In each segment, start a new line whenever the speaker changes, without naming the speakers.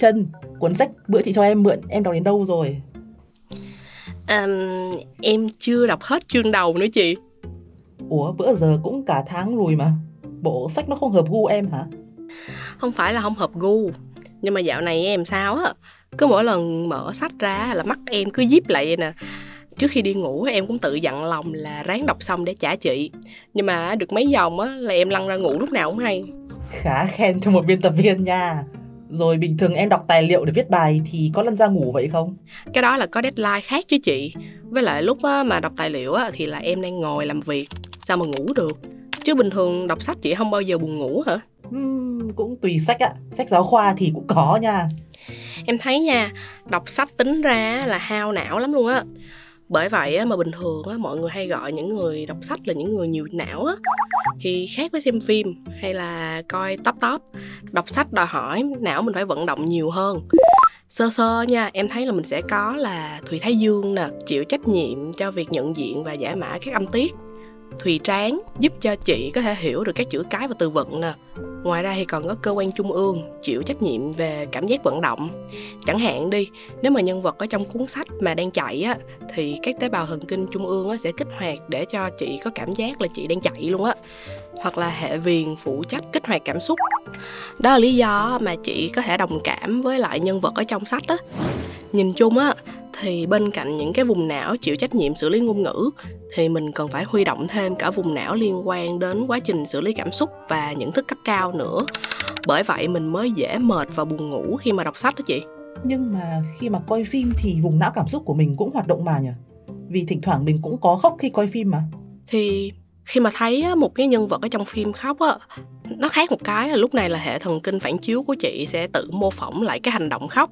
Trân, cuốn sách bữa chị cho em mượn, em đọc đến đâu rồi?
Um, em chưa đọc hết chương đầu nữa chị.
Ủa, bữa giờ cũng cả tháng rồi mà. Bộ sách nó không hợp gu em hả?
Không phải là không hợp gu Nhưng mà dạo này em sao á Cứ mỗi lần mở sách ra là mắt em cứ díp lại vậy nè. Trước khi đi ngủ em cũng tự dặn lòng là ráng đọc xong để trả chị. Nhưng mà được mấy dòng á là em lăn ra ngủ lúc nào cũng hay.
Khá khen cho một biên tập viên nha rồi bình thường em đọc tài liệu để viết bài thì có lăn ra ngủ vậy không?
Cái đó là có deadline khác chứ chị. Với lại lúc mà đọc tài liệu thì là em đang ngồi làm việc Sao mà ngủ được? Chứ bình thường đọc sách chị không bao giờ buồn ngủ hả?
Uhm, cũng tùy sách ạ. Sách giáo khoa thì cũng có nha.
Em thấy nha Đọc sách tính ra là hao não lắm luôn á bởi vậy mà bình thường mọi người hay gọi những người đọc sách là những người nhiều não á. Thì khác với xem phim hay là coi top top, đọc sách đòi hỏi não mình phải vận động nhiều hơn. Sơ sơ nha, em thấy là mình sẽ có là thùy thái dương nè, chịu trách nhiệm cho việc nhận diện và giải mã các âm tiết. Thùy Tráng giúp cho chị có thể hiểu được các chữ cái và từ vựng nè. Ngoài ra thì còn có cơ quan trung ương chịu trách nhiệm về cảm giác vận động. Chẳng hạn đi, nếu mà nhân vật ở trong cuốn sách mà đang chạy á thì các tế bào thần kinh trung ương á sẽ kích hoạt để cho chị có cảm giác là chị đang chạy luôn á. Hoặc là hệ viền phụ trách kích hoạt cảm xúc. Đó là lý do mà chị có thể đồng cảm với lại nhân vật ở trong sách á. Nhìn chung á thì bên cạnh những cái vùng não chịu trách nhiệm xử lý ngôn ngữ thì mình cần phải huy động thêm cả vùng não liên quan đến quá trình xử lý cảm xúc và nhận thức cấp cao nữa. Bởi vậy mình mới dễ mệt và buồn ngủ khi mà đọc sách đó chị.
Nhưng mà khi mà coi phim thì vùng não cảm xúc của mình cũng hoạt động mà nhỉ? Vì thỉnh thoảng mình cũng có khóc khi coi phim mà.
Thì khi mà thấy một cái nhân vật ở trong phim khóc á, nó khác một cái là lúc này là hệ thần kinh phản chiếu của chị sẽ tự mô phỏng lại cái hành động khóc.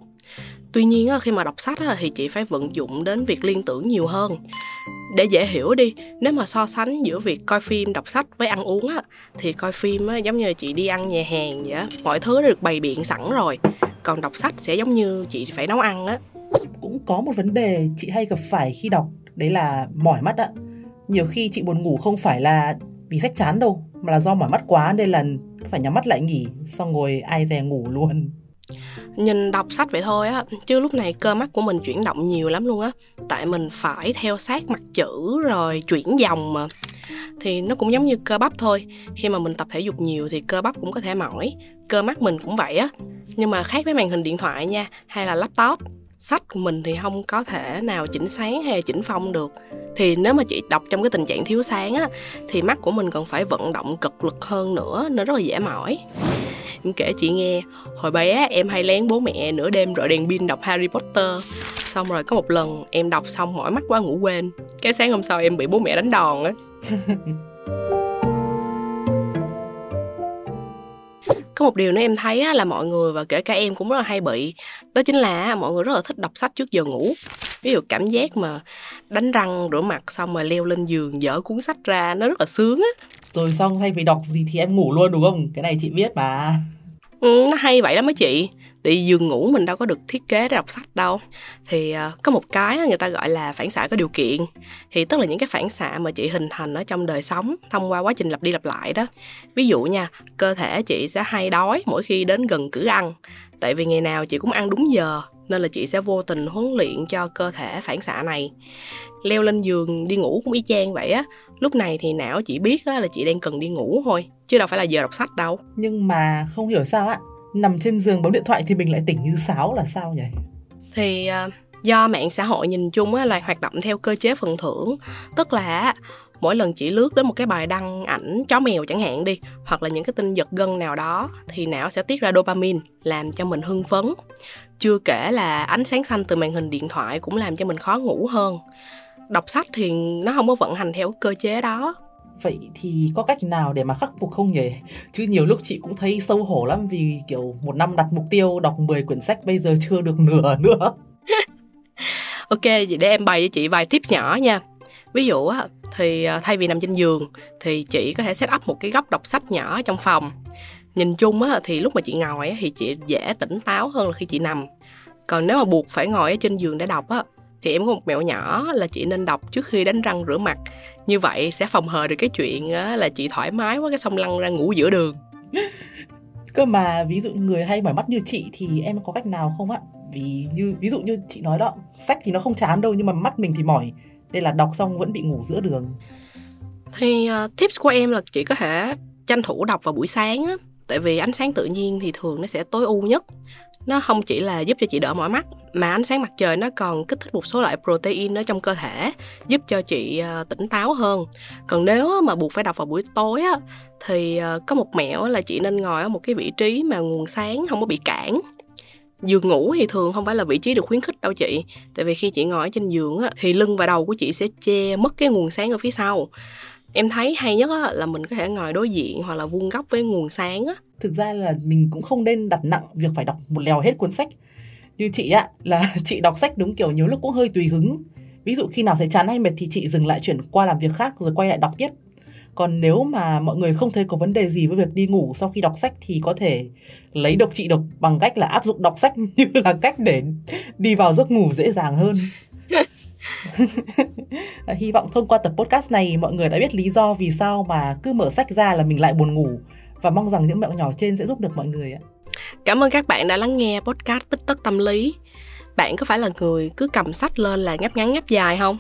Tuy nhiên khi mà đọc sách thì chị phải vận dụng đến việc liên tưởng nhiều hơn. Để dễ hiểu đi, nếu mà so sánh giữa việc coi phim, đọc sách với ăn uống á, thì coi phim á, giống như chị đi ăn nhà hàng vậy á, mọi thứ đã được bày biện sẵn rồi. Còn đọc sách sẽ giống như chị phải nấu ăn á.
Cũng có một vấn đề chị hay gặp phải khi đọc, đấy là mỏi mắt ạ nhiều khi chị buồn ngủ không phải là vì sách chán đâu, mà là do mỏi mắt quá nên là phải nhắm mắt lại nghỉ, xong ngồi ai dè ngủ luôn.
Nhìn đọc sách vậy thôi á, chứ lúc này cơ mắt của mình chuyển động nhiều lắm luôn á. Tại mình phải theo sát mặt chữ rồi chuyển dòng mà. Thì nó cũng giống như cơ bắp thôi. Khi mà mình tập thể dục nhiều thì cơ bắp cũng có thể mỏi, cơ mắt mình cũng vậy á. Nhưng mà khác với màn hình điện thoại nha, hay là laptop sách của mình thì không có thể nào chỉnh sáng hay chỉnh phong được. Thì nếu mà chị đọc trong cái tình trạng thiếu sáng á, thì mắt của mình còn phải vận động cực lực hơn nữa nên rất là dễ mỏi. Em kể chị nghe, hồi bé em hay lén bố mẹ nửa đêm rọi đèn pin đọc Harry Potter. Xong rồi có một lần em đọc xong mỏi mắt quá ngủ quên. Cái sáng hôm sau em bị bố mẹ đánh đòn á. có một điều nữa em thấy là mọi người và kể cả em cũng rất là hay bị. Đó chính là mọi người rất là thích đọc sách trước giờ ngủ. Ví dụ cảm giác mà đánh răng rửa mặt xong rồi leo lên giường dở cuốn sách ra nó rất là sướng á.
Rồi xong thay vì đọc gì thì em ngủ luôn đúng không? Cái này chị biết mà.
Ừ, nó hay vậy lắm á chị tại giường ngủ mình đâu có được thiết kế để đọc sách đâu. Thì uh, có một cái người ta gọi là phản xạ có điều kiện. Thì tức là những cái phản xạ mà chị hình thành ở trong đời sống thông qua quá trình lặp đi lặp lại đó. Ví dụ nha cơ thể chị sẽ hay đói mỗi khi đến gần cửa ăn. Tại vì ngày nào chị cũng ăn đúng giờ nên là chị sẽ vô tình huấn luyện cho cơ thể phản xạ này. Leo lên giường đi ngủ cũng y chang vậy á. Lúc này thì não chị biết là chị đang cần đi ngủ thôi chứ đâu phải là giờ đọc sách đâu.
Nhưng mà không hiểu sao á nằm trên giường bấm điện thoại thì mình lại tỉnh như sáo là sao nhỉ?
Thì uh, do mạng xã hội nhìn chung á, là hoạt động theo cơ chế phần thưởng tức là mỗi lần chỉ lướt đến một cái bài đăng ảnh chó mèo chẳng hạn đi hoặc là những cái tin giật gân nào đó thì não sẽ tiết ra dopamine làm cho mình hưng phấn. Chưa kể là ánh sáng xanh từ màn hình điện thoại cũng làm cho mình khó ngủ hơn. Đọc sách thì nó không có vận hành theo cơ chế đó.
Vậy thì có cách nào để mà khắc phục không nhỉ? Chứ nhiều lúc chị cũng thấy sâu hổ lắm vì kiểu một năm đặt mục tiêu đọc 10 quyển sách bây giờ chưa được nửa nữa.
ok, vậy để em bày cho chị vài tips nhỏ nha. Ví dụ á, thì à, thay vì nằm trên giường thì chị có thể set up một cái góc đọc sách nhỏ trong phòng. Nhìn chung á, thì lúc mà chị ngồi á, thì chị dễ tỉnh táo hơn là khi chị nằm. Còn nếu mà buộc phải ngồi ở trên giường để đọc á, thì em có một mẹo nhỏ là chị nên đọc trước khi đánh răng rửa mặt. Như vậy sẽ phòng hờ được cái chuyện là chị thoải mái quá cái xong lăn ra ngủ giữa đường.
Cơ mà ví dụ người hay mỏi mắt như chị thì em có cách nào không ạ? Vì như ví dụ như chị nói đó sách thì nó không chán đâu nhưng mà mắt mình thì mỏi nên là đọc xong vẫn bị ngủ giữa đường.
Thì uh, tips của em là chị có thể tranh thủ đọc vào buổi sáng á. Tại vì ánh sáng tự nhiên thì thường nó sẽ tối ưu nhất nó không chỉ là giúp cho chị đỡ mỏi mắt, mà ánh sáng mặt trời nó còn kích thích một số loại protein ở trong cơ thể, giúp cho chị ờ, tỉnh táo hơn. Còn nếu mà buộc phải đọc vào buổi tối á, thì ờ, có một mẹo là chị nên ngồi ở một cái vị trí mà nguồn sáng không có bị cản. Giường ngủ thì thường không phải là vị trí được khuyến khích đâu chị, tại vì khi chị ngồi ở trên giường á, thì lưng và đầu của chị sẽ che mất cái nguồn sáng ở phía sau em thấy hay nhất á, là mình có thể ngồi đối diện hoặc là vuông góc với nguồn sáng á.
Thực ra là mình cũng không nên đặt nặng việc phải đọc một lèo hết cuốn sách. Như chị ạ là chị đọc sách đúng kiểu nhiều lúc cũng hơi tùy hứng. Ví dụ khi nào thấy chán hay mệt thì chị dừng lại chuyển qua làm việc khác rồi quay lại đọc tiếp. Còn nếu mà mọi người không thấy có vấn đề gì với việc đi ngủ sau khi đọc sách thì có thể lấy độc trị độc bằng cách là áp dụng đọc sách như là cách để đi vào giấc ngủ dễ dàng hơn. Ờ, hy vọng thông qua tập podcast này mọi người đã biết lý do vì sao mà cứ mở sách ra là mình lại buồn ngủ và mong rằng những mẹo nhỏ trên sẽ giúp được mọi người ạ.
Cảm ơn các bạn đã lắng nghe podcast Bích Tất Tâm Lý. Bạn có phải là người cứ cầm sách lên là ngáp ngắn ngáp dài không?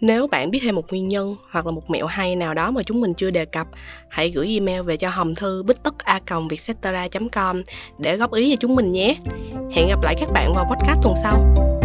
Nếu bạn biết thêm một nguyên nhân hoặc là một mẹo hay nào đó mà chúng mình chưa đề cập, hãy gửi email về cho hòm thư bích tất a vietcetera com để góp ý cho chúng mình nhé. Hẹn gặp lại các bạn vào podcast tuần sau.